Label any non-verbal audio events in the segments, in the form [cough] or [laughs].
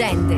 Leggende.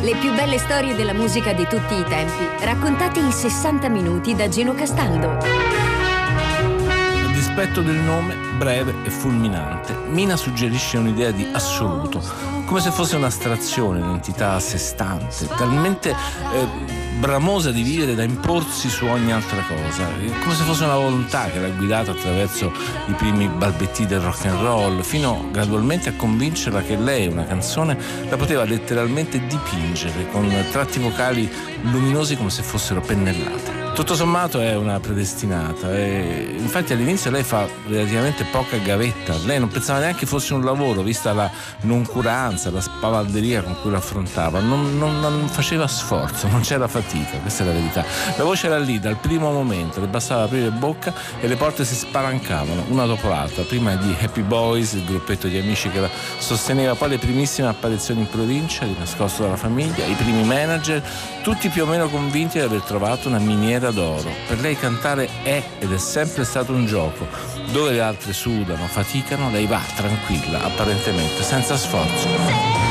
Le più belle storie della musica di tutti i tempi, raccontate in 60 minuti da Gino Castaldo. A dispetto del nome, breve e fulminante, Mina suggerisce un'idea di assoluto, come se fosse un'astrazione, un'entità a sé stante, talmente eh, bramosa di vivere da imporsi su ogni altra cosa, come se fosse una volontà che l'ha guidata attraverso i primi balbetti del rock and roll, fino gradualmente a convincerla che lei una canzone la poteva letteralmente dipingere con tratti vocali luminosi come se fossero pennellate. Tutto sommato è una predestinata e infatti all'inizio lei fa relativamente poca gavetta, lei non pensava neanche fosse un lavoro, vista la noncuranza, la spavalderia con cui l'affrontava, non, non, non faceva sforzo, non c'era fatica, questa è la verità. La voce era lì dal primo momento, le bastava aprire bocca e le porte si spalancavano una dopo l'altra, prima di Happy Boys, il gruppetto di amici che la sosteneva, poi le primissime apparizioni in provincia, di nascosto dalla famiglia, i primi manager, tutti più o meno convinti di aver trovato una miniera moneta d'oro. Per lei cantare è ed è sempre stato un gioco. Dove le altre sudano, faticano, lei va tranquilla, apparentemente, senza sforzo.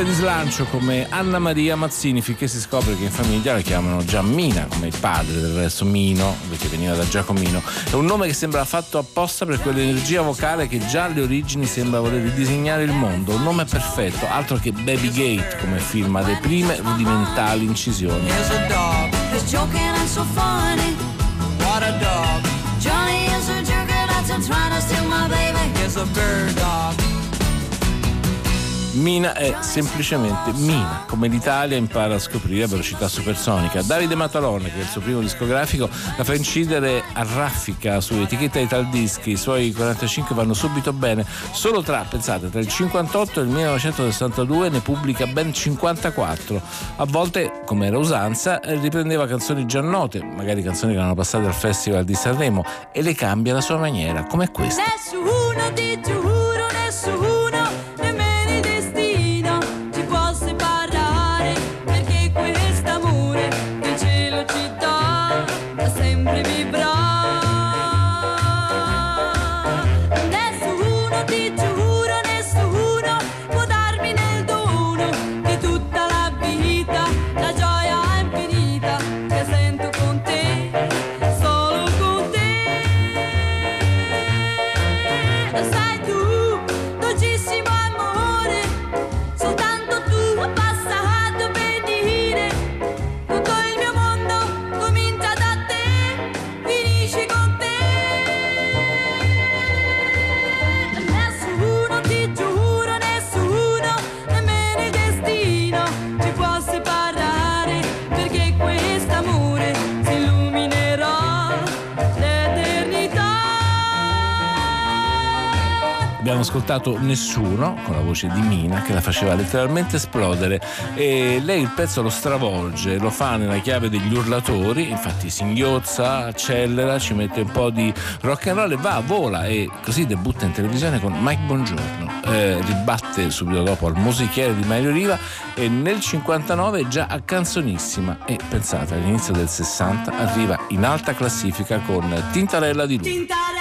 Parte di slancio come Anna Maria Mazzini finché si scopre che in famiglia la chiamano Giammina come il padre del resto Mino perché veniva da Giacomino. È un nome che sembra fatto apposta per quell'energia vocale che già alle origini sembra voler ridisegnare il mondo. Un nome perfetto altro che Baby Gate come firma le prime rudimentali incisioni. Johnny is a jerk that's trying to steal my baby. Is a bird dog. Mina è semplicemente Mina, come l'Italia impara a scoprire a velocità supersonica. Davide Matalone, che è il suo primo discografico, la fa incidere a raffica su etichetta Ital Dischi, i suoi 45 vanno subito bene, solo tra, pensate, tra il 58 e il 1962 ne pubblica ben 54. A volte, come era usanza, riprendeva canzoni già note, magari canzoni che erano passate al Festival di Sanremo, e le cambia alla sua maniera, come questa. Nessuno di giuro, nessuno abbiamo ascoltato Nessuno con la voce di Mina che la faceva letteralmente esplodere e lei il pezzo lo stravolge, lo fa nella chiave degli urlatori, infatti singhiozza, accelera, ci mette un po' di rock and roll e va, vola e così debutta in televisione con Mike Bongiorno. Eh, ribatte subito dopo al musichiere di Mario Riva e nel 59 già a canzonissima e pensate all'inizio del 60 arriva in alta classifica con Tintarella di Luna.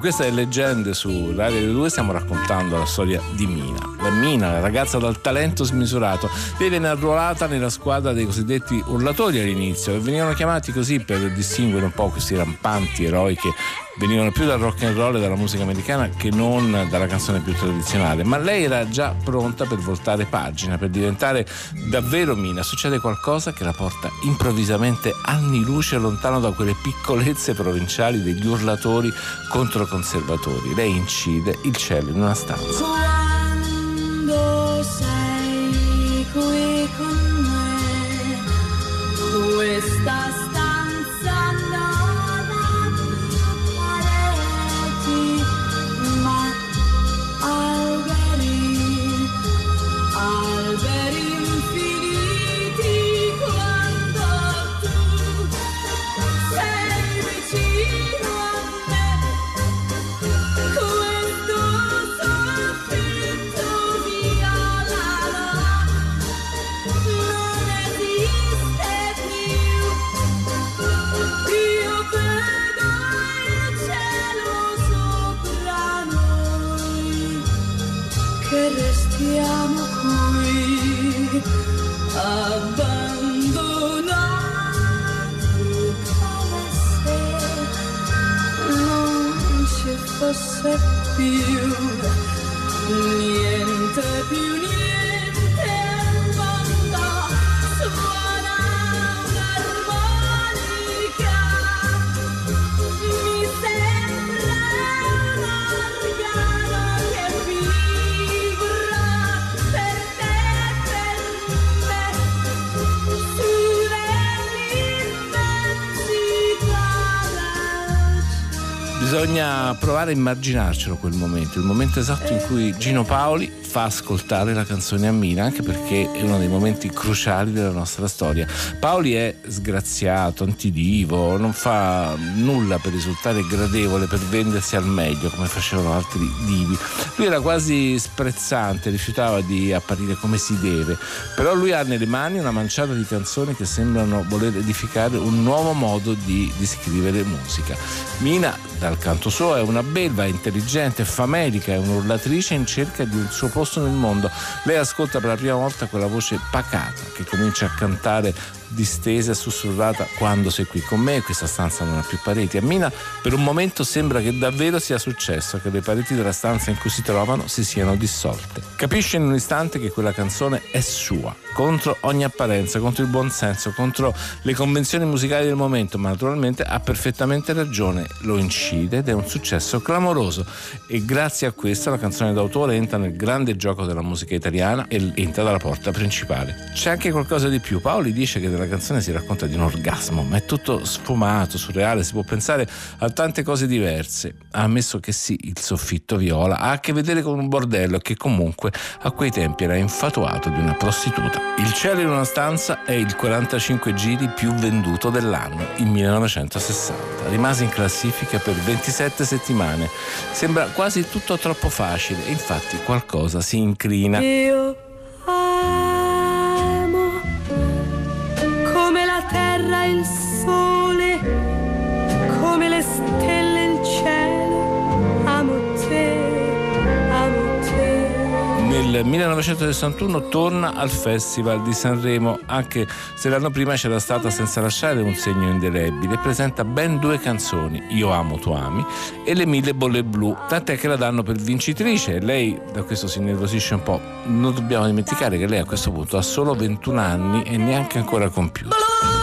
Questa è Leggende su Radio 2 stiamo raccontando la storia di Mina. Mina, la ragazza dal talento smisurato, lei venne arruolata nella squadra dei cosiddetti urlatori all'inizio e venivano chiamati così per distinguere un po' questi rampanti eroi che venivano più dal rock and roll e dalla musica americana che non dalla canzone più tradizionale, ma lei era già pronta per voltare pagina, per diventare davvero Mina. Succede qualcosa che la porta improvvisamente anni luce lontano da quelle piccolezze provinciali degli urlatori contro conservatori. Lei incide il cielo in una stanza. Fosse più niente più niente Bisogna provare a immaginarcelo quel momento, il momento esatto in cui Gino Paoli fa ascoltare la canzone a Mina, anche perché è uno dei momenti cruciali della nostra storia. Paoli è sgraziato, antidivo, non fa nulla per risultare gradevole, per vendersi al meglio come facevano altri divi. Lui era quasi sprezzante, rifiutava di apparire come si deve, però lui ha nelle mani una manciata di canzoni che sembrano voler edificare un nuovo modo di, di scrivere musica. Mina, dal canto suo, è una belva, intelligente, famelica, è un'urlatrice in cerca di un suo posto nel mondo. Lei ascolta per la prima volta quella voce pacata che comincia a cantare distesa e sussurrata quando sei qui con me questa stanza non ha più pareti. A Mina per un momento sembra che davvero sia successo, che le pareti della stanza in cui si trovano si siano dissolte. Capisce in un istante che quella canzone è sua, contro ogni apparenza, contro il buonsenso, contro le convenzioni musicali del momento, ma naturalmente ha perfettamente ragione, lo incide ed è un successo clamoroso e grazie a questo la canzone d'autore entra nel grande gioco della musica italiana e entra dalla porta principale. C'è anche qualcosa di più, Paoli dice che nella canzone si racconta di un orgasmo, ma è tutto sfumato, surreale, si può pensare a tante cose diverse. Ammesso che sì, il soffitto viola ha a che vedere con un bordello che comunque a quei tempi era infatuato di una prostituta. Il cielo in una stanza è il 45 giri più venduto dell'anno, il 1960. Rimase in classifica per 27 settimane. Sembra quasi tutto troppo facile infatti qualcosa si incrina. Io 1961 torna al Festival di Sanremo, anche se l'anno prima c'era stata senza lasciare un segno indelebile. Presenta ben due canzoni, Io amo, tu ami, e Le mille bolle blu, tant'è che la danno per vincitrice. E lei da questo si nervosisce un po'. Non dobbiamo dimenticare che lei a questo punto ha solo 21 anni e neanche ancora compiuto.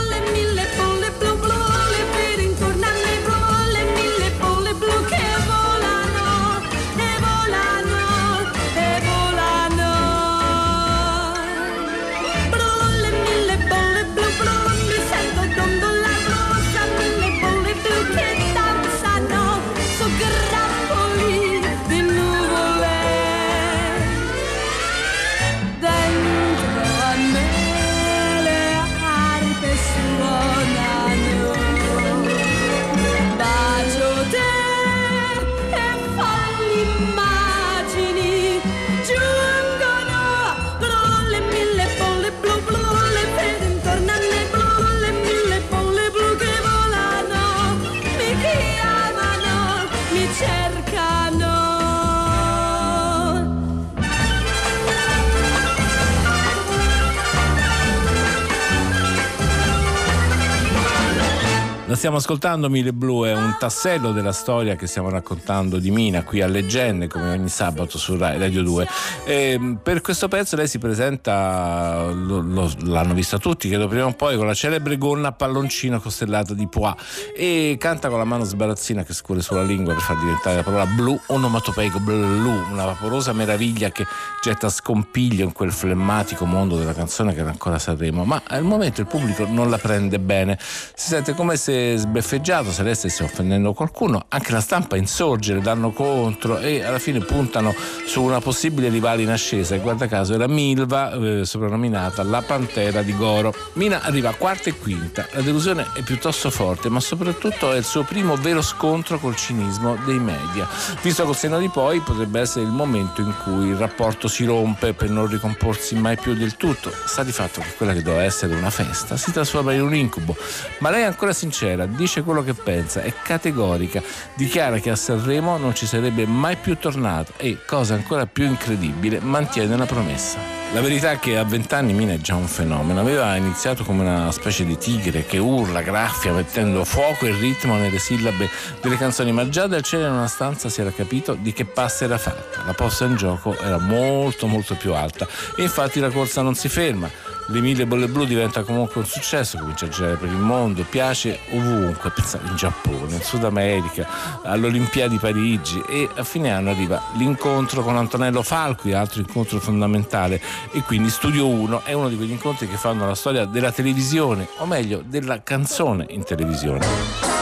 La stiamo ascoltando, Mille Blu è un tassello della storia che stiamo raccontando di Mina qui a Leggende come ogni sabato su Rai- Radio 2. E, per questo pezzo lei si presenta, lo- lo- l'hanno vista tutti, credo prima o poi, con la celebre gonna a palloncino costellata di pois e canta con la mano sbarazzina che scuole sulla lingua per far diventare la parola blu onomatopeico blu, una vaporosa meraviglia che getta scompiglio in quel flemmatico mondo della canzone che era ancora Sanremo, ma al momento il pubblico non la prende bene, si sente come se sbeffeggiato, se lei stesse offendendo qualcuno, anche la stampa insorge, le danno contro e alla fine puntano su una possibile rivale in ascesa e guarda caso era Milva, eh, soprannominata la Pantera di Goro. Mina arriva quarta e quinta, la delusione è piuttosto forte, ma soprattutto è il suo primo vero scontro col cinismo dei media. Visto col senno di poi potrebbe essere il momento in cui il rapporto si rompe per non ricomporsi mai più del tutto. Sta di fatto che quella che doveva essere una festa si trasforma in un incubo, ma lei è ancora sincera, dice quello che pensa, è categorica, dichiara che a Sanremo non ci sarebbe mai più tornata e, cosa ancora più incredibile, mantiene la promessa. La verità è che a vent'anni Mina è già un fenomeno. Aveva iniziato come una specie di tigre che urla, graffia, mettendo fuoco e ritmo nelle sillabe delle canzoni, ma già dal cielo in una stanza si era capito di che pasta era fatta. La posta in gioco era molto molto più alta e infatti la corsa non si ferma. Le mille bolle blu diventa comunque un successo, comincia a girare per il mondo, piace ovunque, pensate in Giappone, in Sud America, all'Olimpiadi di Parigi e a fine anno arriva l'incontro con Antonello Falqui, altro incontro fondamentale e quindi Studio 1 è uno di quegli incontri che fanno la storia della televisione, o meglio della canzone in televisione.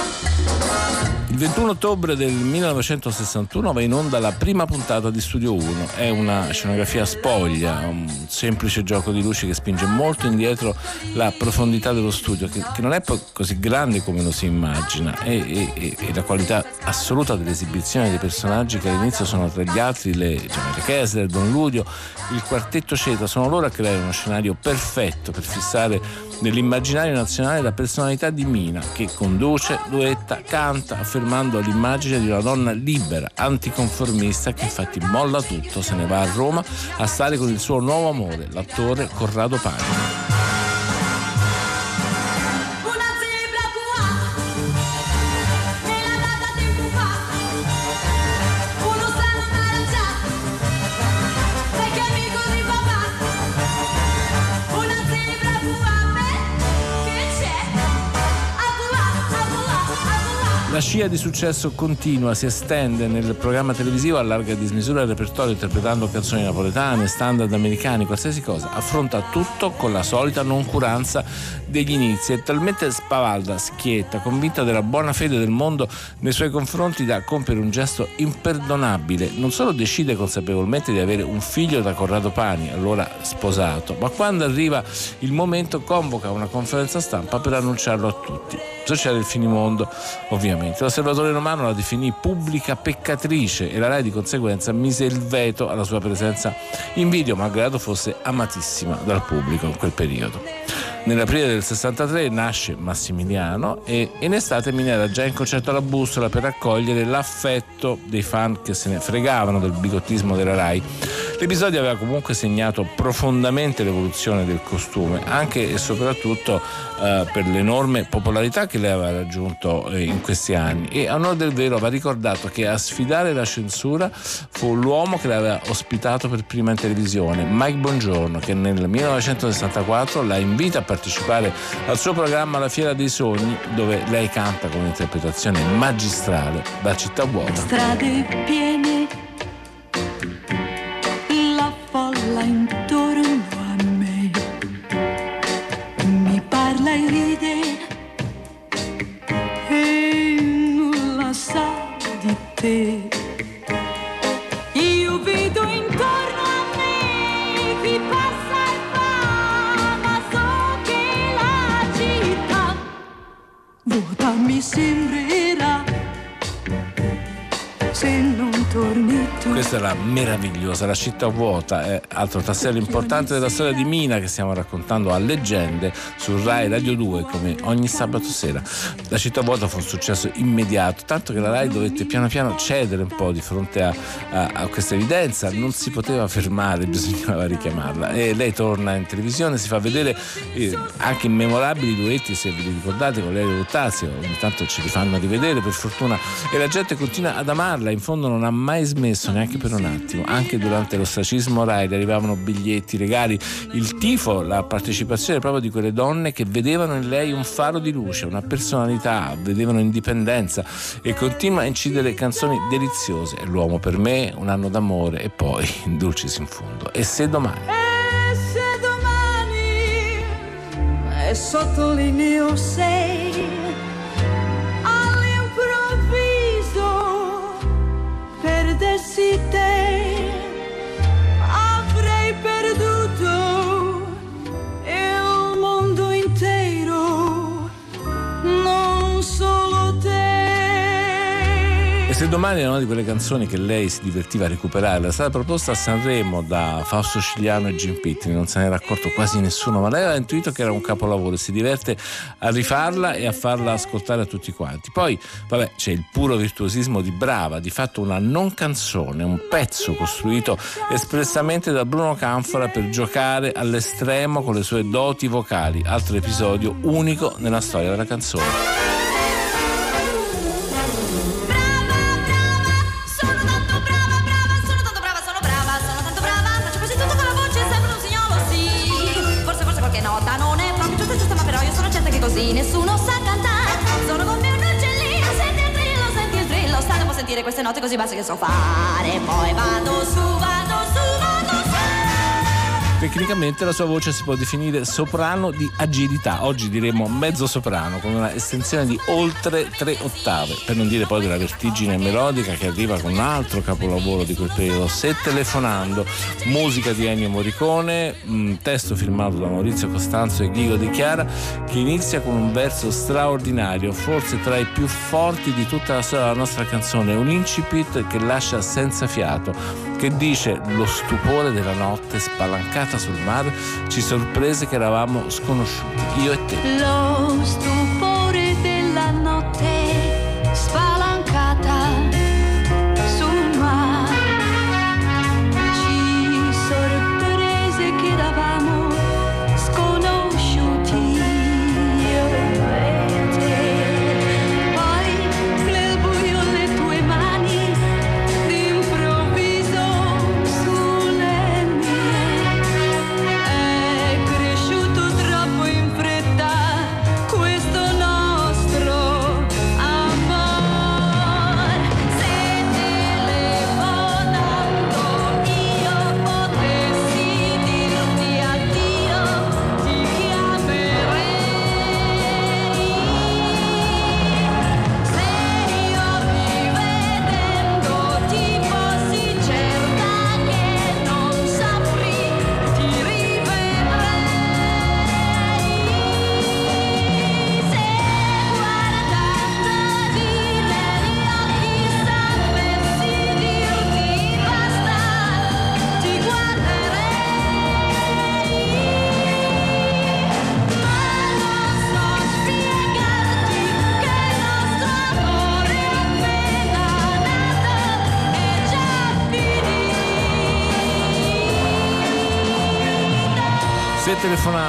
Il 21 ottobre del 1961 va in onda la prima puntata di Studio 1. È una scenografia spoglia, un semplice gioco di luci che spinge molto indietro la profondità dello studio, che, che non è così grande come lo si immagina, e, e- e- la qualità assoluta dell'esibizione dei personaggi che all'inizio sono tra gli altri le Gianni Kessler, Don Ludio, il quartetto Ceta, sono loro a creare uno scenario perfetto per fissare nell'immaginario nazionale la personalità di Mina che conduce, duetta, canta, affermando l'immagine di una donna libera, anticonformista che infatti molla tutto, se ne va a Roma a stare con il suo nuovo amore, l'attore Corrado Pani. La scia di successo continua, si estende nel programma televisivo, a dismisura il repertorio interpretando canzoni napoletane, standard americani, qualsiasi cosa. Affronta tutto con la solita noncuranza degli inizi. È talmente spavalda, schietta, convinta della buona fede del mondo nei suoi confronti da compiere un gesto imperdonabile. Non solo decide consapevolmente di avere un figlio da Corrado Pani, allora sposato, ma quando arriva il momento convoca una conferenza stampa per annunciarlo a tutti. Succede il finimondo, ovviamente. L'osservatore romano la definì pubblica peccatrice e la RAI di conseguenza mise il veto alla sua presenza in video, malgrado fosse amatissima dal pubblico in quel periodo. Nell'aprile del 63 nasce Massimiliano e in estate Mina era già in concerto alla bussola per raccogliere l'affetto dei fan che se ne fregavano del bigottismo della RAI. L'episodio aveva comunque segnato profondamente l'evoluzione del costume, anche e soprattutto eh, per l'enorme popolarità che lei aveva raggiunto eh, in questi anni e a onore del vero va ricordato che a sfidare la censura fu l'uomo che l'aveva ospitato per prima in televisione, Mike Bongiorno, che nel 1964 la invita a partecipare al suo programma La Fiera dei Sogni, dove lei canta con un'interpretazione magistrale da città vuota. Strade piene, città vuota è altro tassello importante della storia di Mina che stiamo raccontando a leggende su Rai Radio 2 come ogni sabato sera. La città vuota fu un successo immediato, tanto che la Rai dovette piano piano cedere un po' di fronte a, a- a questa evidenza, non si poteva fermare, [laughs] bisognava richiamarla. E lei torna in televisione, si fa vedere eh, anche in memorabili duetti, se ve li ricordate, con Lelio Luttazio, ogni tanto ce li fanno rivedere per fortuna e la gente continua ad amarla, in fondo non ha mai smesso neanche per un attimo, anche durante l'ostracismo Rai arrivavano biglietti, regali, il tifo, la partecipazione proprio di quelle donne che vedevano in lei un faro di luce, una personalità, vedevano indipendenza e continua a incidere canzoni deliziose. È l'uomo per me, un anno d'amore e poi [laughs] Dulcis in fondo. E se domani? E se domani e sottolineo sei all'improvviso perdessi te E se domani è una di quelle canzoni che lei si divertiva a recuperare, era stata proposta a Sanremo da Fausto Cigliano e Jim Pittini, non se ne era accorto quasi nessuno, ma lei aveva intuito che era un capolavoro e si diverte a rifarla e a farla ascoltare a tutti quanti. Poi, vabbè, c'è il puro virtuosismo di Brava, di fatto una non canzone, un pezzo costruito espressamente da Bruno Canfora per giocare all'estremo con le sue doti vocali, altro episodio unico nella storia della canzone. Così basse che so fare. Poi vado su. Tecnicamente la sua voce si può definire soprano di agilità, oggi diremmo mezzo soprano, con una estensione di oltre tre ottave, per non dire poi della vertigine melodica che arriva con un altro capolavoro di quel periodo, Se telefonando, musica di Ennio Morricone, un testo firmato da Maurizio Costanzo e Ghigo Di Chiara, che inizia con un verso straordinario, forse tra i più forti di tutta la storia della nostra canzone, un incipit che lascia senza fiato, che dice lo stupore della notte spalancata sul mare ci sorprese che eravamo sconosciuti, io e te.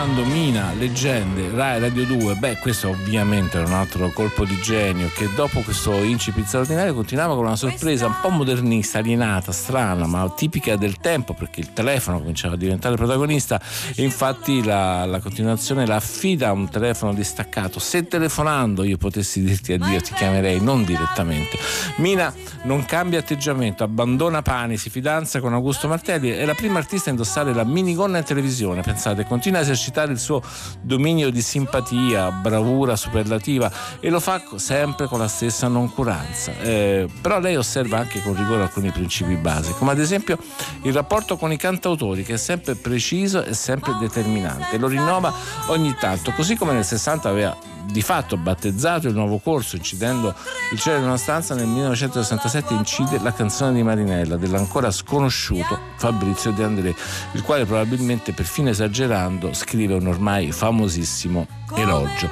Telefonando Mina, leggende, Rai Radio 2, beh questo ovviamente era un altro colpo di genio che dopo questo incipit straordinario continuava con una sorpresa un po' modernista, alienata, strana, ma tipica del tempo perché il telefono cominciava a diventare protagonista e infatti la, la continuazione la affida a un telefono distaccato. Se telefonando io potessi dirti addio ti chiamerei non direttamente. Mina non cambia atteggiamento, abbandona Pani, si fidanza con Augusto Martelli, è la prima artista a indossare la minigonna in televisione, pensate, continua a esercitare il suo dominio di simpatia, bravura superlativa e lo fa sempre con la stessa noncuranza. Eh, però lei osserva anche con rigore alcuni principi base, come ad esempio il rapporto con i cantautori che è sempre preciso e sempre determinante, lo rinnova ogni tanto, così come nel 60 aveva di fatto battezzato il nuovo corso incidendo il cielo in una stanza nel 1967 incide la canzone di Marinella dell'ancora sconosciuto Fabrizio De André il quale probabilmente perfino esagerando scrive un ormai famosissimo elogio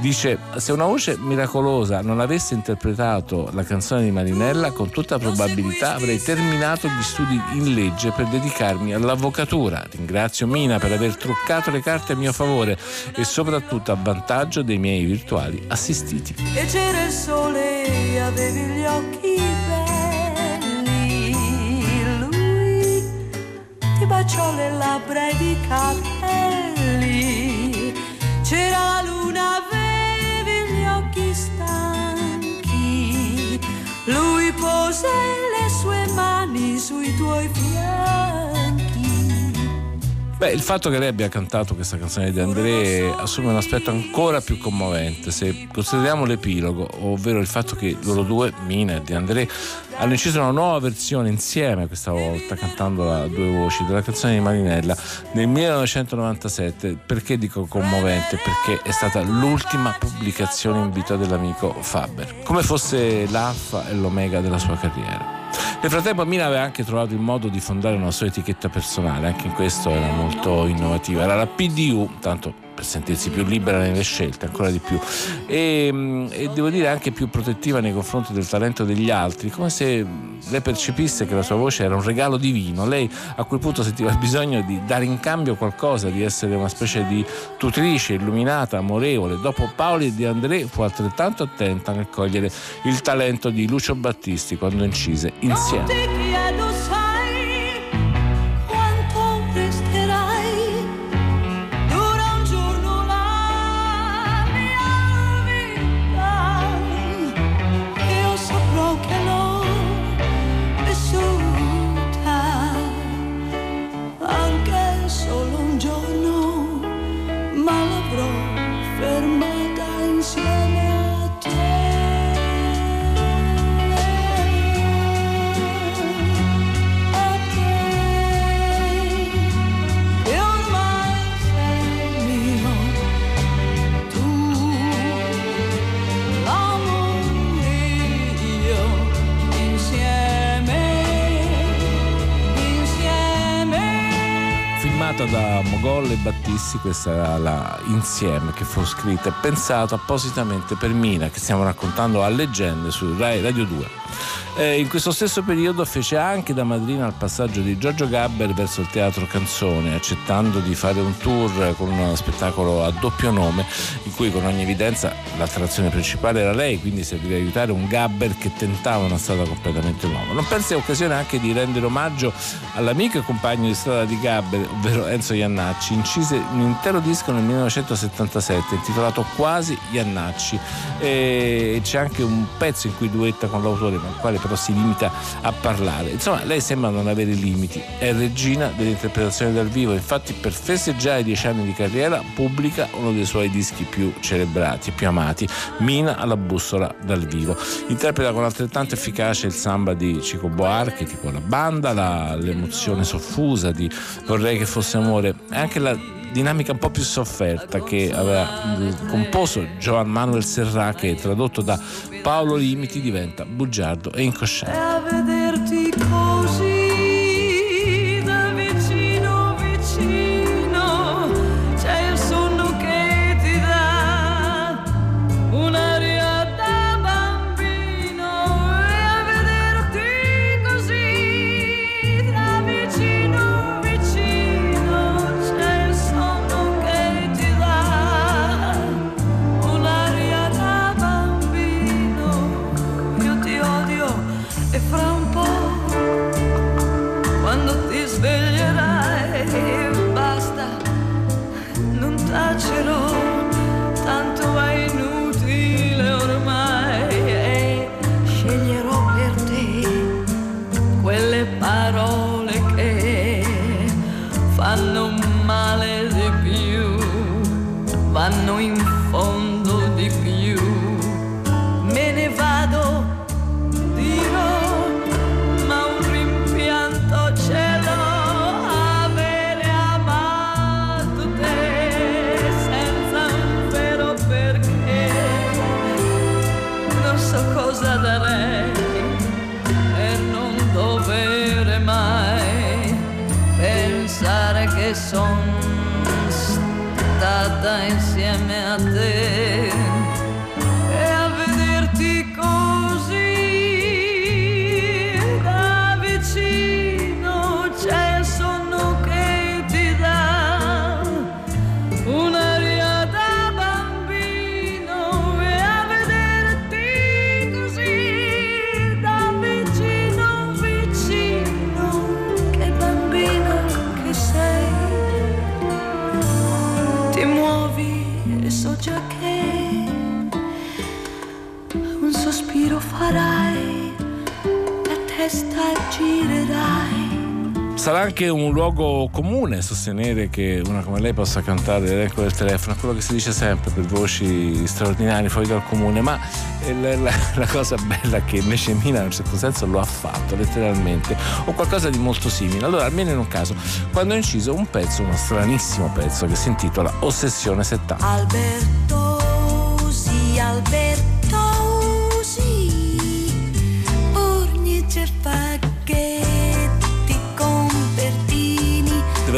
Dice, se una voce miracolosa non avesse interpretato la canzone di Marinella, con tutta probabilità avrei terminato gli studi in legge per dedicarmi all'avvocatura. Ringrazio Mina per aver truccato le carte a mio favore e soprattutto a vantaggio dei miei virtuali assistiti. E c'era il sole e avevi gli occhi belli. Lui ti baciò le labbra ed i capelli. C'era la luna, avevi gli occhi stanchi. Lui pose le sue mani sui tuoi fianchi. Beh, il fatto che lei abbia cantato questa canzone di André assume un aspetto ancora più commovente se consideriamo l'epilogo, ovvero il fatto che loro due, Mina e Di André, hanno inciso una nuova versione insieme questa volta, cantandola a due voci, della canzone di Marinella nel 1997. Perché dico commovente? Perché è stata l'ultima pubblicazione in vita dell'amico Faber, come fosse l'alfa e l'omega della sua carriera. Nel frattempo Mina aveva anche trovato il modo di fondare una sua etichetta personale, anche in questo era molto innovativa. Era la PDU, tanto per sentirsi più libera nelle scelte, ancora di più, e, e, devo dire anche più protettiva nei confronti del talento degli altri, come se lei percepisse che la sua voce era un regalo divino. Lei a quel punto sentiva il bisogno di dare in cambio qualcosa, di essere una specie di tutrice illuminata, amorevole. Dopo Paoli e Di André fu altrettanto attenta nel cogliere il talento di Lucio Battisti quando incise insieme. Filmata da Mogol e Battisti, questa era la Insieme che fu scritta e pensata appositamente per Mina, che stiamo raccontando a leggende su Rai Radio 2. Eh, in questo stesso periodo fece anche da madrina al passaggio di Giorgio Gabber verso il teatro canzone, accettando di fare un tour con uno spettacolo a doppio nome, in cui con ogni evidenza l'attrazione principale era lei, quindi serviva aiutare un Gabber che tentava una strada completamente nuova. Non perse occasione anche di rendere omaggio all'amico e compagno di strada di Gabber, ovvero Enzo Iannacci, incise un intero disco nel 1977 intitolato Quasi Iannacci e c'è anche un pezzo in cui duetta con l'autore, il quale però si limita a parlare. Insomma, lei sembra non avere limiti, è regina dell'interpretazione dal vivo, infatti per festeggiare i dieci anni di carriera pubblica uno dei suoi dischi più celebrati più amati, Mina alla bussola dal vivo. Interpreta con altrettanto efficacia il samba di Chico Buarque, tipo la banda, la- l'emozione soffusa di Vorrei che fosse amore e anche la dinamica un po' più sofferta che aveva composto Joan Manuel Serra che tradotto da Paolo Limiti diventa bugiardo e incosciente. Anche un luogo comune sostenere che una come lei possa cantare l'elenco del telefono, quello che si dice sempre per voci straordinarie fuori dal comune, ma eh, la, la- la cosa bella che invece Mina in un certo senso lo ha fatto letteralmente, o qualcosa di molto simile. Allora, almeno in un caso, quando ha inciso un pezzo, uno stranissimo pezzo che si intitola Ossessione 70. Albertosi,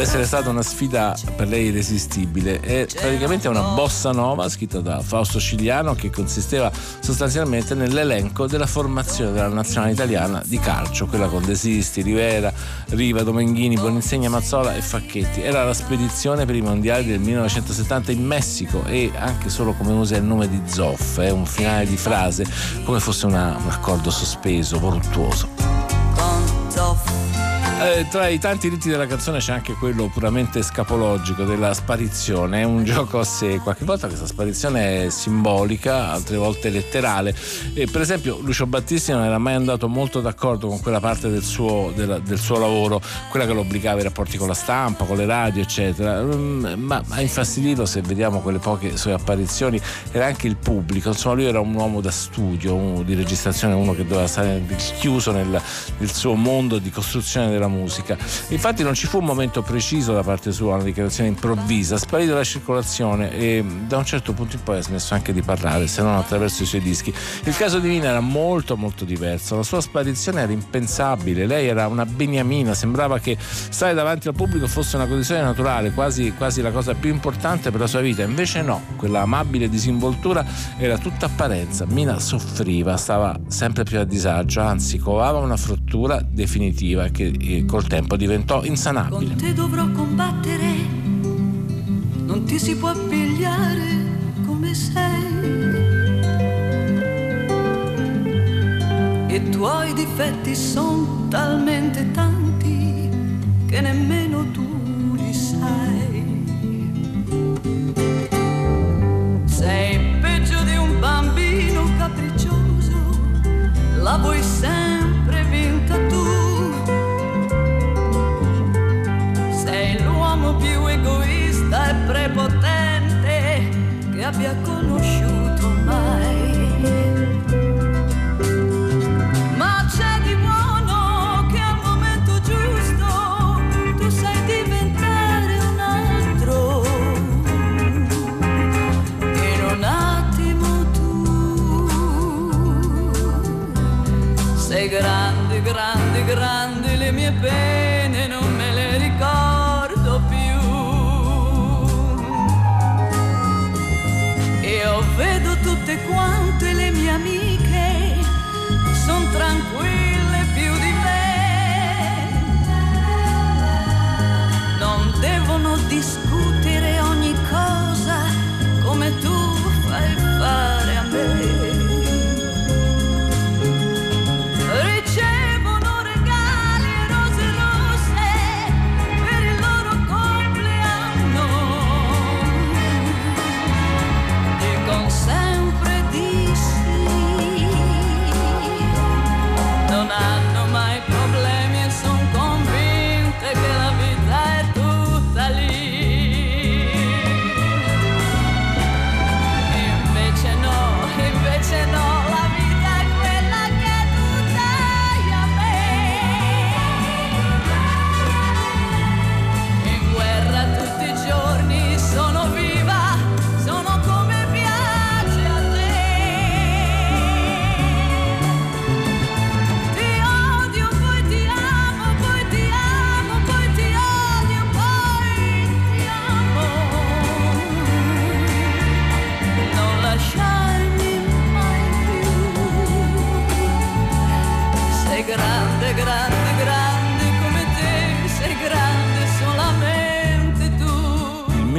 Deve essere stata una sfida per lei irresistibile. È praticamente una bossa nova scritta da Fausto Cigliano che consisteva sostanzialmente nell'elenco della formazione della nazionale italiana di calcio, quella con Desisti, Rivera, Riva, Domenghini, Boninsegna, Mazzola e Facchetti. Era la spedizione per i mondiali del 1970 in Messico e anche solo come usa il nome di Zoff, è un finale di frase come fosse una- un accordo sospeso, voluttuoso. Eh, tra i tanti riti della canzone c'è anche quello puramente scapologico della sparizione, è un [laughs] gioco a sé, qualche volta questa sparizione è simbolica, altre volte letterale. E per esempio Lucio Battisti non era mai andato molto d'accordo con quella parte del suo, della- del suo lavoro, quella che lo obbligava ai rapporti con la stampa, con le radio, eccetera. Mm, Ma a infastidirlo, se vediamo quelle poche sue apparizioni, era anche il pubblico. Insomma, lui era un uomo da studio, uno di registrazione, uno che doveva stare chiuso nel, nel suo mondo di costruzione della musica. Infatti non ci fu un momento preciso da parte sua, una dichiarazione improvvisa, sparito dalla circolazione e da un certo punto in poi ha smesso anche di parlare, se non attraverso i suoi dischi. Il caso di Mina era molto molto diverso, la sua sparizione era impensabile, lei era una beniamina, sembrava che stare davanti al pubblico fosse una condizione naturale, quasi, quasi la cosa più importante per la sua vita, invece no, quella amabile disinvoltura era tutta apparenza, Mina soffriva, stava sempre più a disagio, anzi covava una frattura definitiva che col tempo diventò insanabile. Con te dovrò combattere, non ti si può pigliare come sei. I tuoi difetti sono talmente tanti che nemmeno tu li sai. Sei peggio di un bambino capriccioso, la vuoi sempre che abbia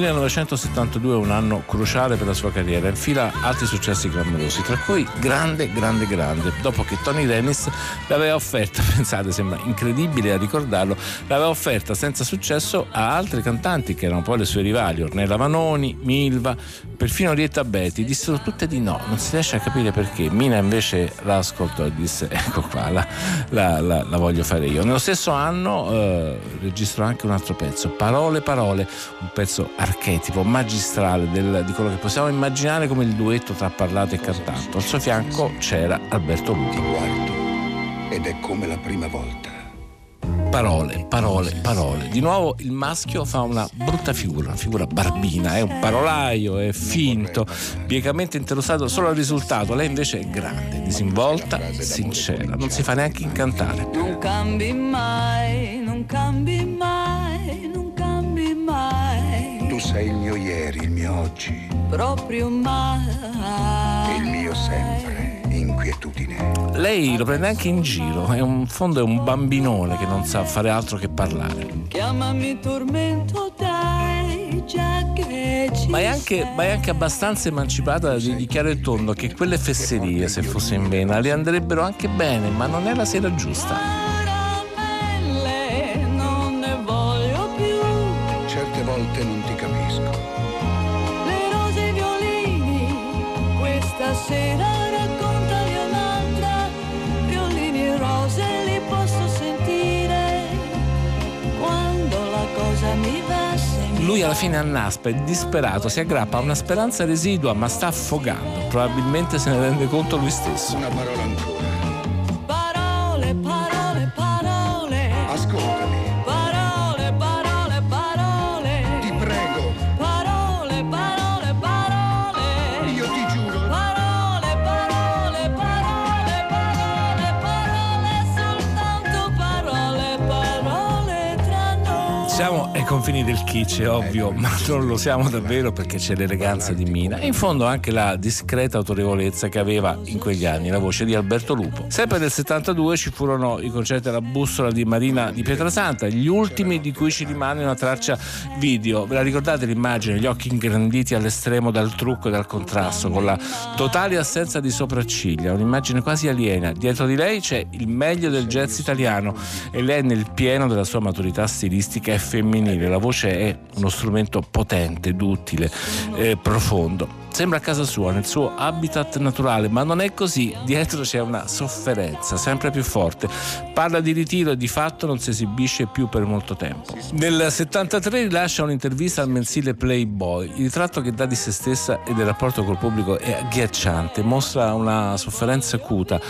1972 è un anno cruciale per la sua carriera, infila altri successi clamorosi, tra cui grande, grande, grande, dopo che Tony Dennis l'aveva offerta, [laughs] pensate, sembra incredibile a ricordarlo, l'aveva offerta senza successo a altri cantanti che erano poi le sue rivali, Ornella Vanoni, Milva, perfino Rietta Betty, dissero tutte di no, non si riesce a capire perché. Mina invece la ascoltò e disse [laughs] ecco qua, la, la, la, la voglio fare io. Nello stesso anno eh, registrò anche un altro pezzo, Parole, Parole, un pezzo archetipo, magistrale del, di quello che possiamo immaginare come il duetto tra parlato e cantato. Al suo fianco c'era Alberto Lupo. Ti guardo ed è come la prima volta. Parole, parole, parole. Di nuovo il maschio fa una brutta figura, una figura barbina, è un parolaio, è finto, biecamente interessato solo al risultato. Lei invece è grande, disinvolta, sincera, non si fa neanche incantare. Non cambi mai, non cambi mai, Tu sei il mio ieri, il mio oggi, proprio mai. il mio sempre, inquietudine. Lei lo prende anche in giro, è un in fondo è un bambinone che non sa fare altro che parlare. Chiamami tormento, dai, già che ci Ma è anche, ma è anche abbastanza emancipata da dirgli chiaro e tondo che quelle fesserie, se fosse in vena, le andrebbero anche bene, ma non è la sera giusta. Lui alla fine annaspa, è disperato, si aggrappa a una speranza residua, ma sta affogando. Probabilmente se ne rende conto lui stesso. Una parola ancora. Ai confini del kitsch, è ovvio, ma non lo siamo davvero perché c'è l'eleganza di Mina e in fondo anche la discreta autorevolezza che aveva in quegli anni la voce di Alberto Lupo. Sempre nel 72 ci furono i concerti alla bussola di Marina di Pietrasanta, gli ultimi di cui ci rimane una traccia video. Ve la ricordate l'immagine? Gli occhi ingranditi all'estremo dal trucco e dal contrasto, con la totale assenza di sopracciglia, un'immagine quasi aliena. Dietro di lei c'è il meglio del jazz italiano e lei nel pieno della sua maturità stilistica è femminile, la voce è uno strumento potente, duttile, eh, profondo. Sembra a casa sua, nel suo habitat naturale, ma non è così. Dietro c'è una sofferenza sempre più forte. Parla di ritiro e di fatto non si esibisce più per molto tempo. Nel 73 rilascia un'intervista al mensile Playboy. Il ritratto che dà di se stessa e del rapporto col pubblico è agghiacciante, mostra una sofferenza acuta,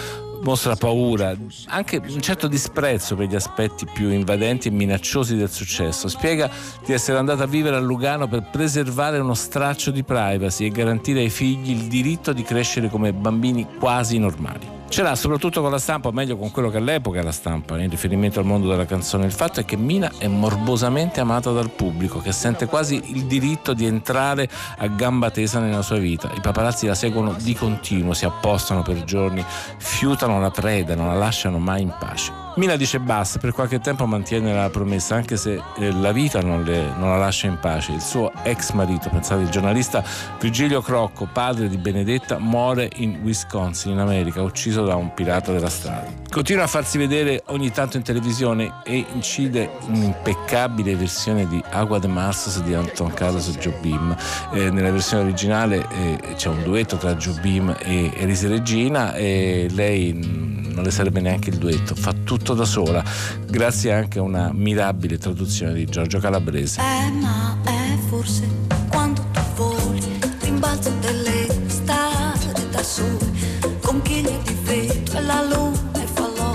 mostra paura, anche un certo disprezzo per gli aspetti più invadenti e minacciosi del successo. Spiega di essere andata a vivere a Lugano per preservare uno straccio di privacy e garantire ai figli il diritto di crescere come bambini quasi normali. Ce l'ha soprattutto con la stampa, o meglio con quello che all'epoca è la stampa, in riferimento al mondo della canzone. Il fatto è che Mina è morbosamente amata dal pubblico, che sente quasi il diritto di entrare a gamba tesa nella sua vita. I paparazzi la seguono di continuo, si appostano per giorni, fiutano la preda, non la lasciano mai in pace. Mina dice basta, per qualche tempo mantiene la promessa, anche se eh, la vita non, le- non la lascia in pace. Il suo ex marito, pensate, il giornalista Virgilio Crocco, padre di Benedetta, muore in Wisconsin, in America, ucciso da un pirata della strada. Continua a farsi vedere ogni tanto in televisione e incide un'impeccabile versione di Agua de Marços di Anton Carlos Jobim. Eh, nella versione originale eh, c'è un duetto tra Jobim e Elise Regina e lei mh, non le sarebbe neanche il duetto, fa tutto da sola, grazie anche a una mirabile traduzione di Giorgio Calabrese. Eh, ma è forse quando tu voli, rimbalzo delle strade da sole, conchiglie di vetro e la luna e falò,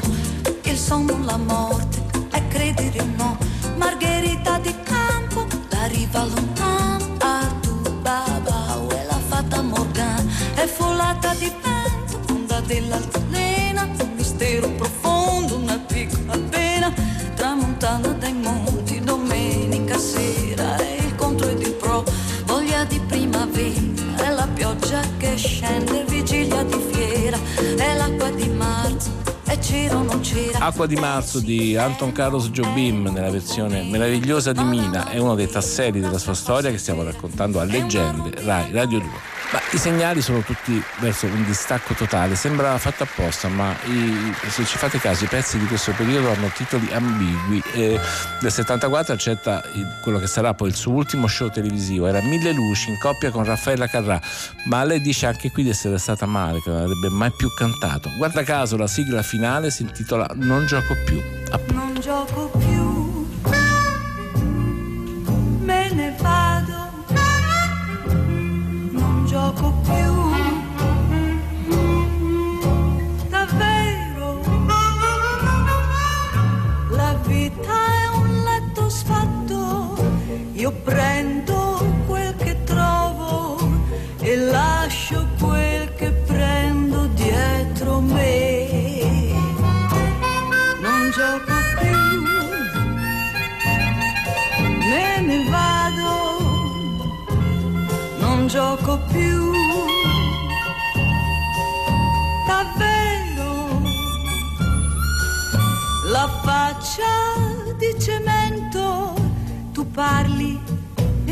il sonno, la morte, è credere no, Margherita di campo, la riva lontana, Artù, Babao e la fata Morgana, è folata di vento, onda dell'altalena, Acqua di marzo di Anton Carlos Jobim nella versione meravigliosa di Mina è uno dei tasselli della sua storia che stiamo raccontando a Leggende Rai Radio 2. Ma i segnali sono tutti verso un distacco totale, sembra fatto apposta, ma i, se ci fate caso i pezzi di questo periodo hanno titoli ambigui. E del 74 accetta quello che sarà poi il suo ultimo show televisivo, era Mille Luci in coppia con Raffaella Carrà, ma lei dice anche qui di essere stata male, che non avrebbe mai più cantato. Guarda caso la sigla finale si intitola Non gioco più. A non gioco più,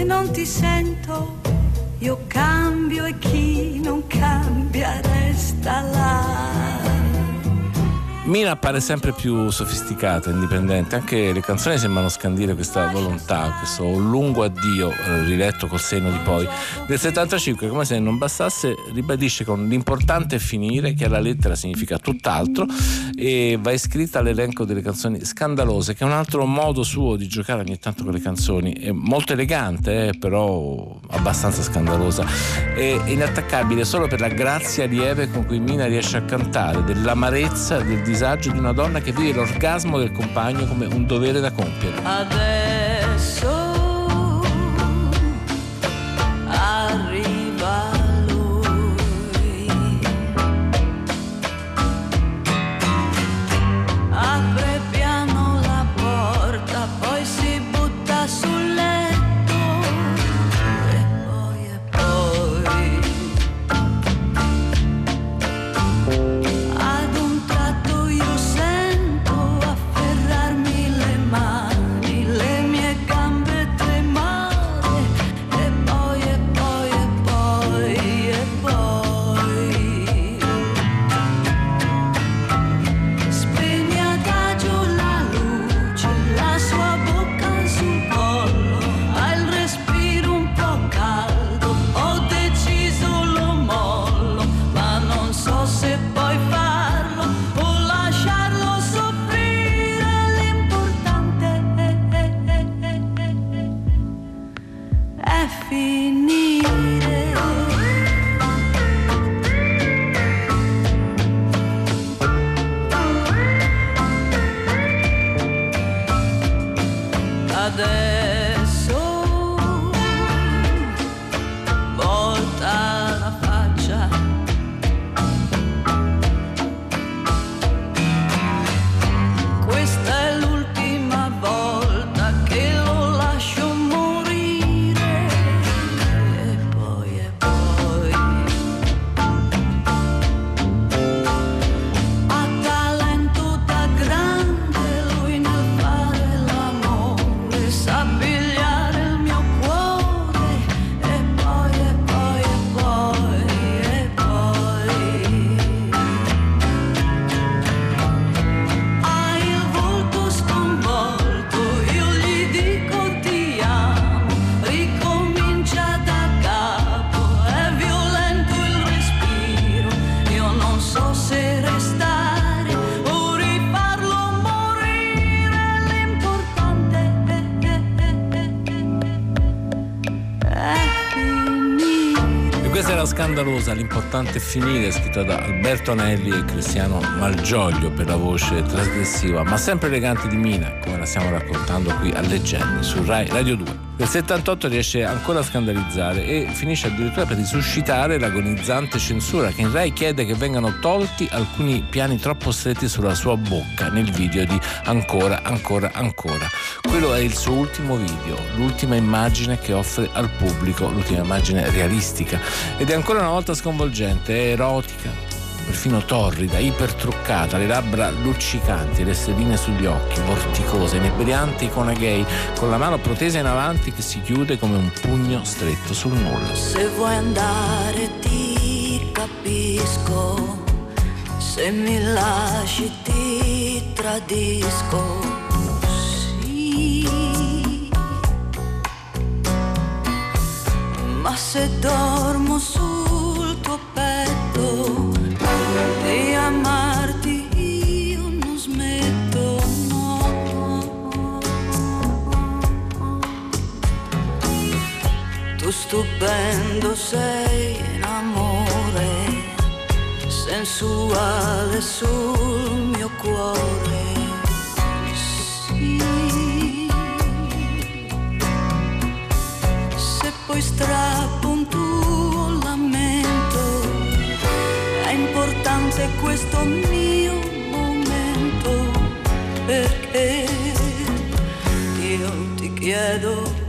non ti sento, io cambio e chi non cambia resta là. Mina appare sempre più sofisticata, indipendente, anche le canzoni sembrano scandire questa volontà, questo lungo addio eh, riletto col senno di poi. Del 75, come se non bastasse, ribadisce con l'importante finire, che alla lettera significa tutt'altro, e va iscritta all'elenco delle canzoni scandalose, che è un altro modo suo di giocare ogni tanto con le canzoni. È molto elegante, eh, però abbastanza scandalosa. È inattaccabile solo per la grazia lieve con cui Mina riesce a cantare, dell'amarezza, del disagio di una donna che vive l'orgasmo del compagno come un dovere da compiere. Adesso scandalosa, l'importante finire, scritta da Alberto Anelli e Cristiano Malgioglio per la voce trasgressiva, ma sempre elegante di Mina, come la stiamo raccontando qui a Leggende su Rai Radio 2. Nel 78 riesce ancora a scandalizzare e finisce addirittura per risuscitare l'agonizzante censura che in Rai chiede che vengano tolti alcuni piani troppo stretti sulla sua bocca nel video di Ancora, ancora, ancora. Quello è il suo ultimo video, l'ultima immagine che offre al pubblico, l'ultima immagine realistica ed è ancora una volta sconvolgente, è erotica, perfino torrida, ipertruccata, le labbra luccicanti, le stelline sugli occhi, vorticosa, inebriante icona gay, con la mano protesa in avanti che si chiude come un pugno stretto sul nulla. Se vuoi andare ti capisco, se mi lasci ti tradisco. Sì. Ma se dormo sul stupendo sei in amore, sensuale sul mio cuore. Sì. Se poi strappo un tuo lamento, è importante questo mio momento, perché io ti chiedo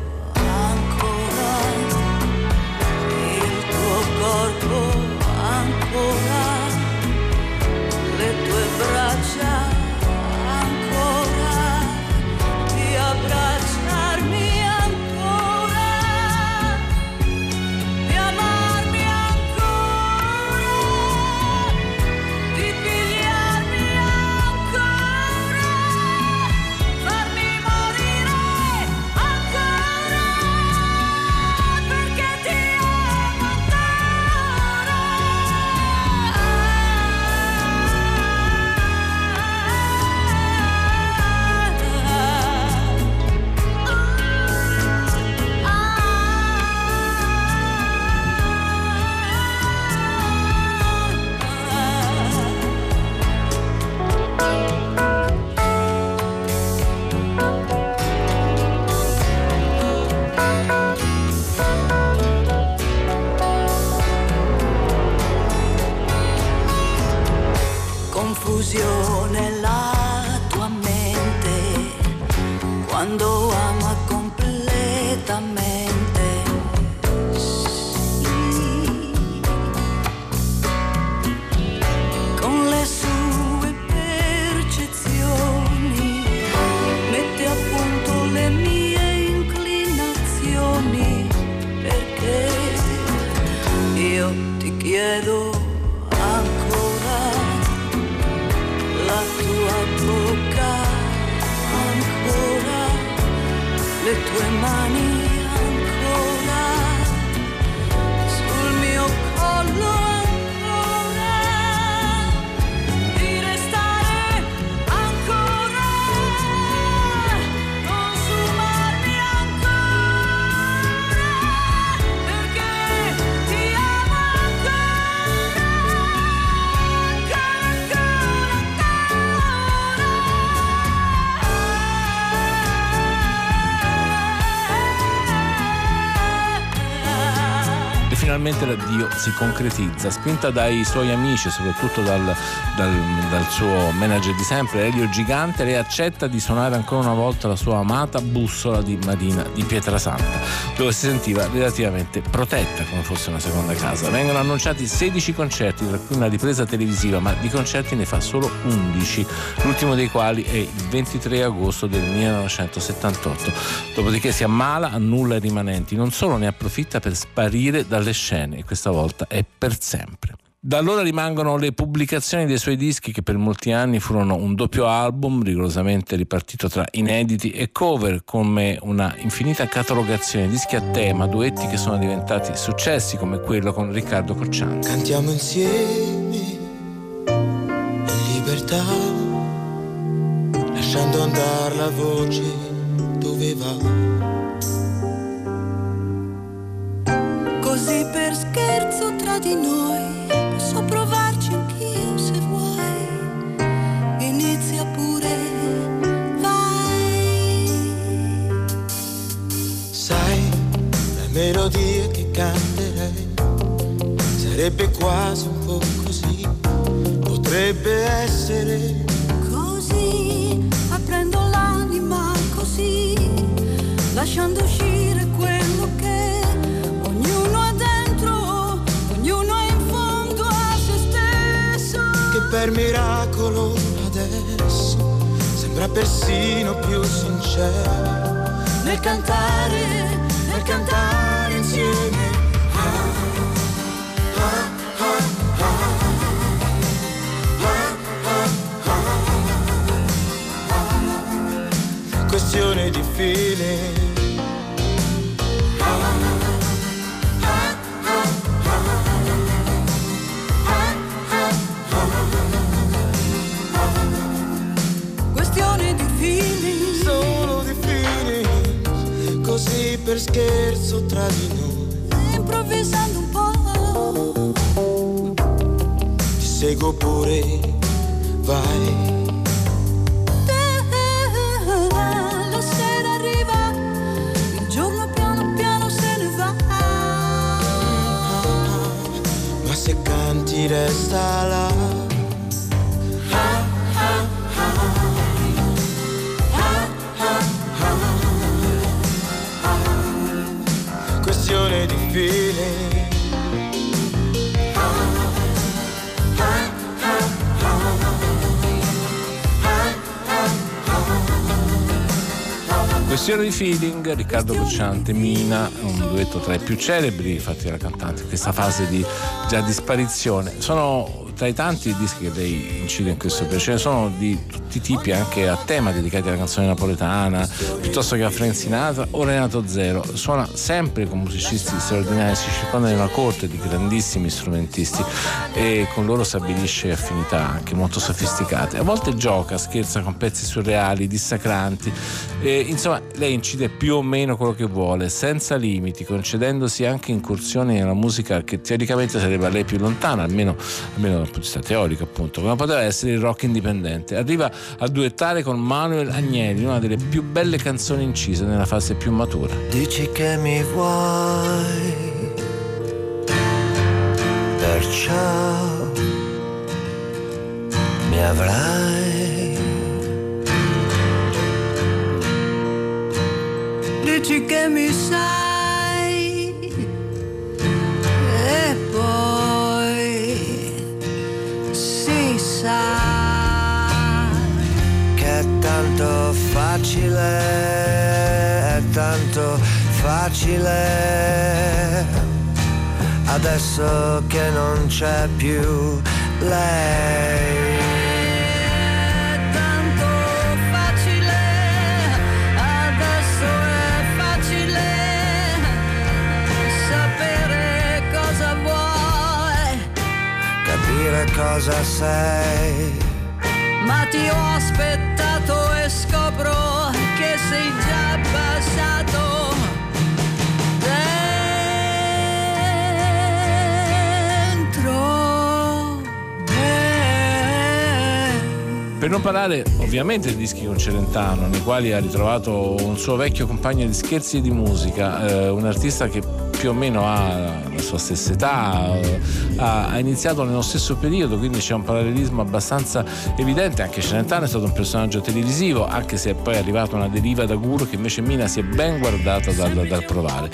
le tue Finalmente l'addio si concretizza, spinta dai suoi amici, soprattutto dal, dal- dal suo manager di sempre, Elio Gigante, lei accetta di suonare ancora una volta la sua amata bussola di Marina di Pietrasanta, dove si sentiva relativamente protetta come fosse una seconda casa. Vengono annunciati 16 concerti, tra cui una ripresa televisiva, ma di concerti ne fa solo 11, l'ultimo dei quali è il 23 agosto del 1978. Dopodiché si ammala, annulla i rimanenti, non solo ne approfitta per sparire dalle scene e questa volta è per sempre. Da allora rimangono le pubblicazioni dei suoi dischi che per molti anni furono un doppio album rigorosamente ripartito tra inediti e cover come una infinita catalogazione, dischi a tema, duetti che sono diventati successi come quello con Riccardo Cocciante. Cantiamo insieme in libertà, lasciando andare la voce dove va. Così per scherzo tra di noi posso provarci anch'io se vuoi. Inizia pure, vai. Sai, la melodia che canterei sarebbe quasi un po' così, potrebbe essere Così aprendo l'anima così, lasciando uscire per miracolo adesso. Sembra persino più sincero. Nel cantare, nel cantare insieme. Questione di feeling per scherzo tra di noi. Improvvisando un po' Ti seguo pure, vai. La sera arriva Il giorno piano piano se ne va Ma se canti resta là. Feeling. Questione di feeling, Riccardo Cruciante, Mina, un duetto tra i più celebri fatti dalla cantante in questa fase di già di sparizione. Sono tra i tanti dischi che lei incide in questo periodo, ce ne sono di tutti i tipi, anche a tema dedicati alla canzone napoletana, piuttosto che a Frank Sinatra o Renato Zero. Suona sempre con musicisti straordinari, si circonda di una corte di grandissimi strumentisti e con loro stabilisce affinità anche molto sofisticate. A volte gioca, scherza con pezzi surreali, dissacranti, e, insomma lei incide più o meno quello che vuole, senza limiti, concedendosi anche incursioni nella musica che teoricamente sarebbe a lei più lontana, almeno, almeno punto di vista teorico appunto, come poteva essere il rock indipendente. Arriva a duettare con Manuel Agnelli, una delle più belle canzoni incise nella fase più matura. Dici che mi vuoi, perciò mi avrai. Dici che mi sai E poi sa Che è tanto facile, è tanto facile. Adesso che non c'è più lei. Capire cosa sei. Ma ti ho aspettato e scopro che sei già passato dentro me. Per non parlare ovviamente di dischi con Celentano, nei quali ha ritrovato un suo vecchio compagno di scherzi e di musica, eh, un artista che più o meno ha la sua stessa età, eh, ha, ha iniziato nello stesso periodo, quindi c'è un parallelismo abbastanza evidente. Anche Celentano è stato un personaggio televisivo, anche se è poi arrivata una deriva da guru che invece Mina si è ben guardata dal, dal provare.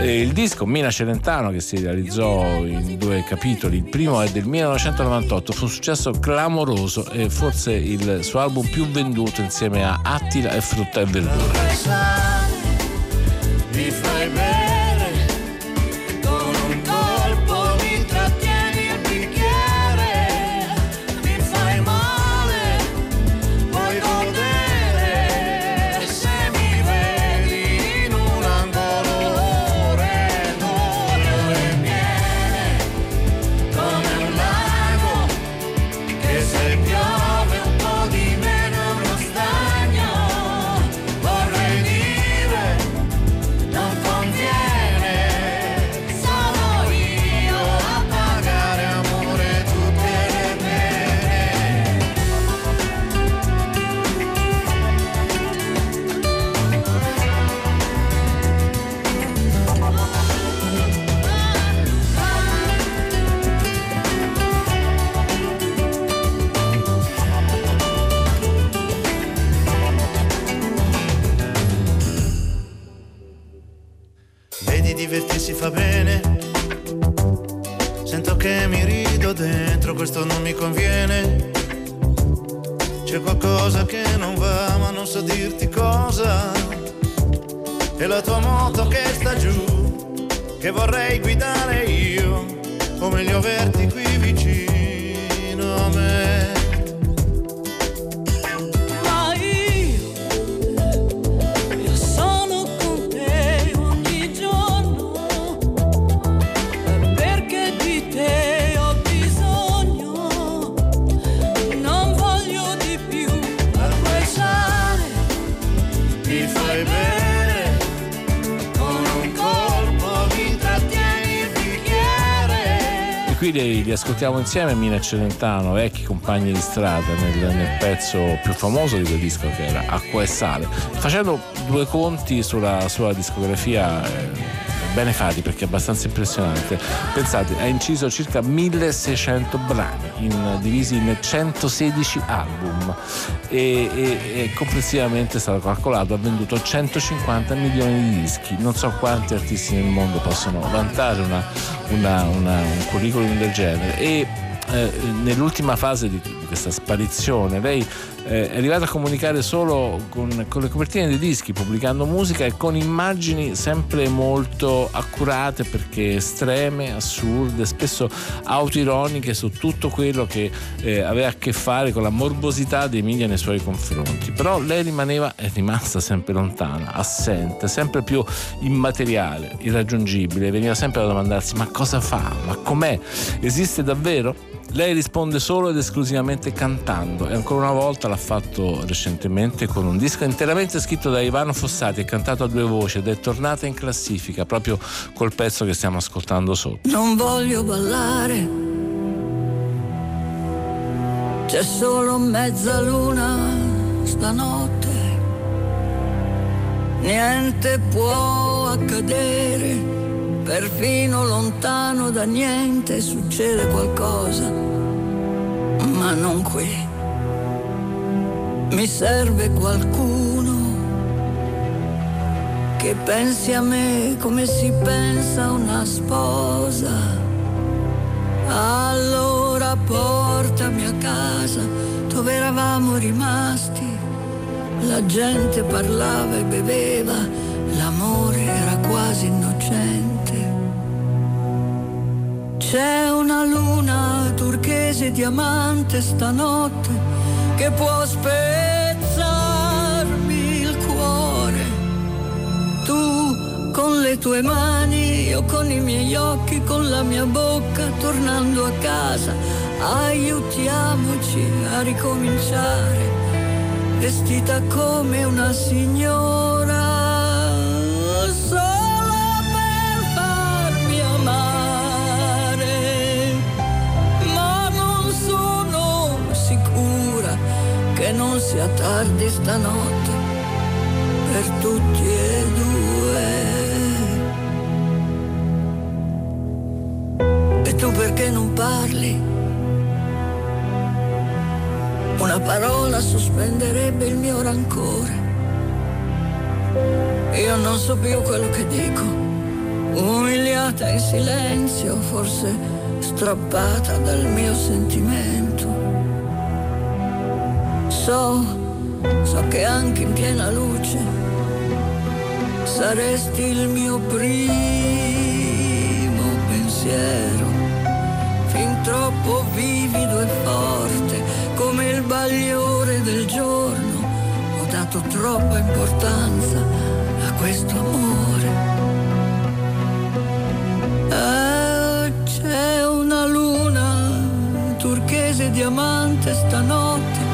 Eh, il disco Mina Celentano, che si realizzò in due capitoli, il primo è del 1998, fu un successo clamoroso e forse il suo album più venduto insieme a Attila e Frutta e Verdura. C'è qualcosa che non va, ma non so dirti cosa. E la tua moto che sta giù, che vorrei guidare io, o meglio averti qui vicino qui li, li ascoltiamo insieme Mina Celentano, vecchi compagni di strada nel, nel pezzo più famoso di quel disco che era Acqua e Sale. Facendo due conti sulla sua discografia eh, bene fatti perché è abbastanza impressionante. Pensate, ha inciso circa 1600 brani in- divisi in 116 album e, e- e complessivamente è stato calcolato ha venduto 150 milioni di dischi. Non so quanti artisti nel mondo possono vantare una- una- una- un curriculum del genere e eh, nell'ultima fase di, di questa sparizione lei eh, è arrivata a comunicare solo con, con le copertine dei dischi pubblicando musica e con immagini sempre molto accurate perché estreme, assurde, spesso autoironiche su tutto quello che eh, aveva a che fare con la morbosità dei media nei suoi confronti. Però lei rimaneva è rimasta sempre lontana assente, sempre più immateriale, irraggiungibile. Veniva sempre da domandarsi ma cosa fa, ma com'è? Esiste davvero? Lei risponde solo ed esclusivamente cantando e ancora una volta l'ha fatto recentemente con un disco interamente scritto da Ivano Fossati e cantato a due voci ed è tornata in classifica proprio col pezzo che stiamo ascoltando sotto. non voglio ballare, c'è solo mezzaluna stanotte, niente può accadere. Perfino lontano da niente succede qualcosa, ma non qui. Mi serve qualcuno che pensi a me come si pensa a una sposa. Allora portami a casa dove eravamo rimasti. La gente parlava e beveva, l'amore era quasi innocente. C'è una luna turchese diamante stanotte che può spezzarmi il cuore. Tu con le tue mani, io con i miei occhi, con la mia bocca, tornando a casa, aiutiamoci a ricominciare, vestita come una signora. Non sia tardi stanotte per tutti e due. E tu perché non parli? Una parola sospenderebbe il mio rancore. Io non so più quello che dico. Umiliata in silenzio, forse strappata dal mio sentimento. So, so che anche in piena luce saresti il mio primo pensiero, fin troppo vivido e forte come il bagliore del giorno. Ho dato troppa importanza a questo amore. Eh, c'è una luna turchese diamante stanotte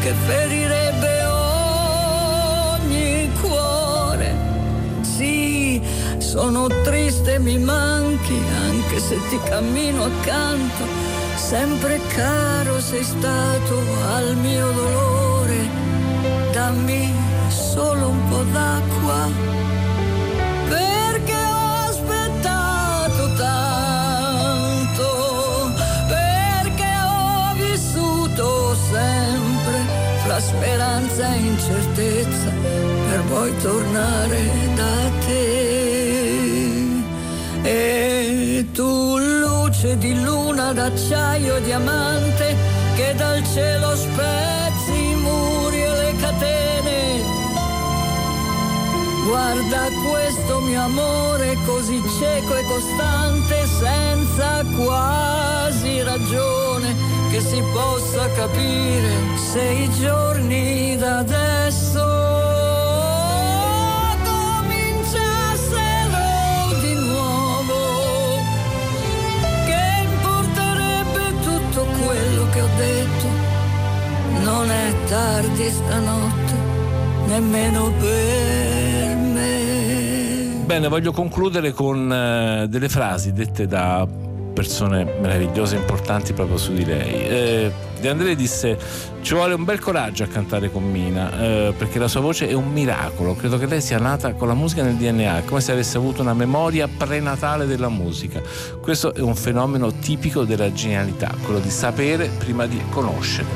che ferirebbe ogni cuore. Sì, sono triste mi manchi anche se ti cammino accanto. Sempre caro sei stato al mio dolore. Dammi solo un po' d'acqua speranza e incertezza per poi tornare da te. E tu luce di luna d'acciaio e diamante che dal cielo spezzi i muri e le catene. Guarda questo mio amore così cieco e costante senza quasi ragione che si possa capire se i giorni da adesso cominciassero di nuovo. Che importerebbe tutto quello che ho detto? Non è tardi stanotte, nemmeno per me. Bene, voglio concludere con eh, delle frasi dette da persone meravigliose e importanti proprio su di lei. Eh, De André disse: Ci vuole un bel coraggio a cantare con Mina, eh, perché la sua voce è un miracolo. Credo che lei sia nata con la musica nel DNA, come se avesse avuto una memoria prenatale della musica. Questo è un fenomeno tipico della genialità, quello di sapere prima di conoscere.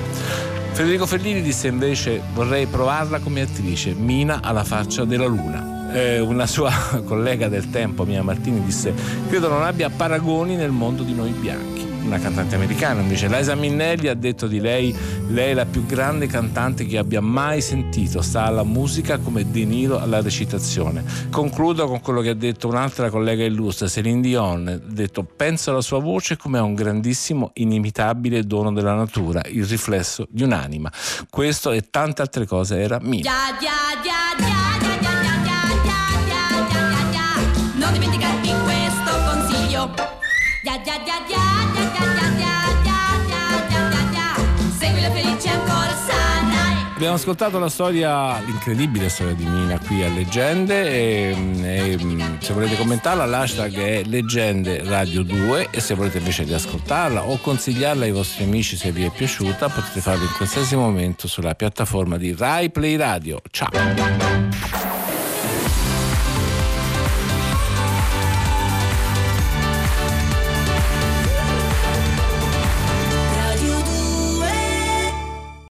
Federico Fellini disse invece vorrei provarla come attrice, Mina alla faccia della luna. Eh, una sua [laughs] collega del tempo, Mia Martini, disse credo non abbia paragoni nel mondo di noi bianchi. Una cantante americana invece, Liza Minnelli ha detto di lei, lei è la più grande cantante che abbia mai sentito, sta alla musica come De Niro alla recitazione. Concludo con quello che ha detto un'altra collega illustre, Celine Dion, ha detto penso alla sua voce come a un grandissimo, inimitabile dono della natura, il riflesso di un'anima. Questo e tante altre cose era mia. Ya, ya, ya, Non questo consiglio. Ya, ya, ya, ya. Seguila felice ancora sarai. Abbiamo ascoltato la storia, l'incredibile storia di Mina qui a Leggende e, e, se volete commentarla l'hashtag è Leggende Radio 2 e se volete invece riascoltarla o consigliarla ai vostri amici se vi è piaciuta potete farlo in qualsiasi momento sulla piattaforma di Rai Play Radio. Ciao!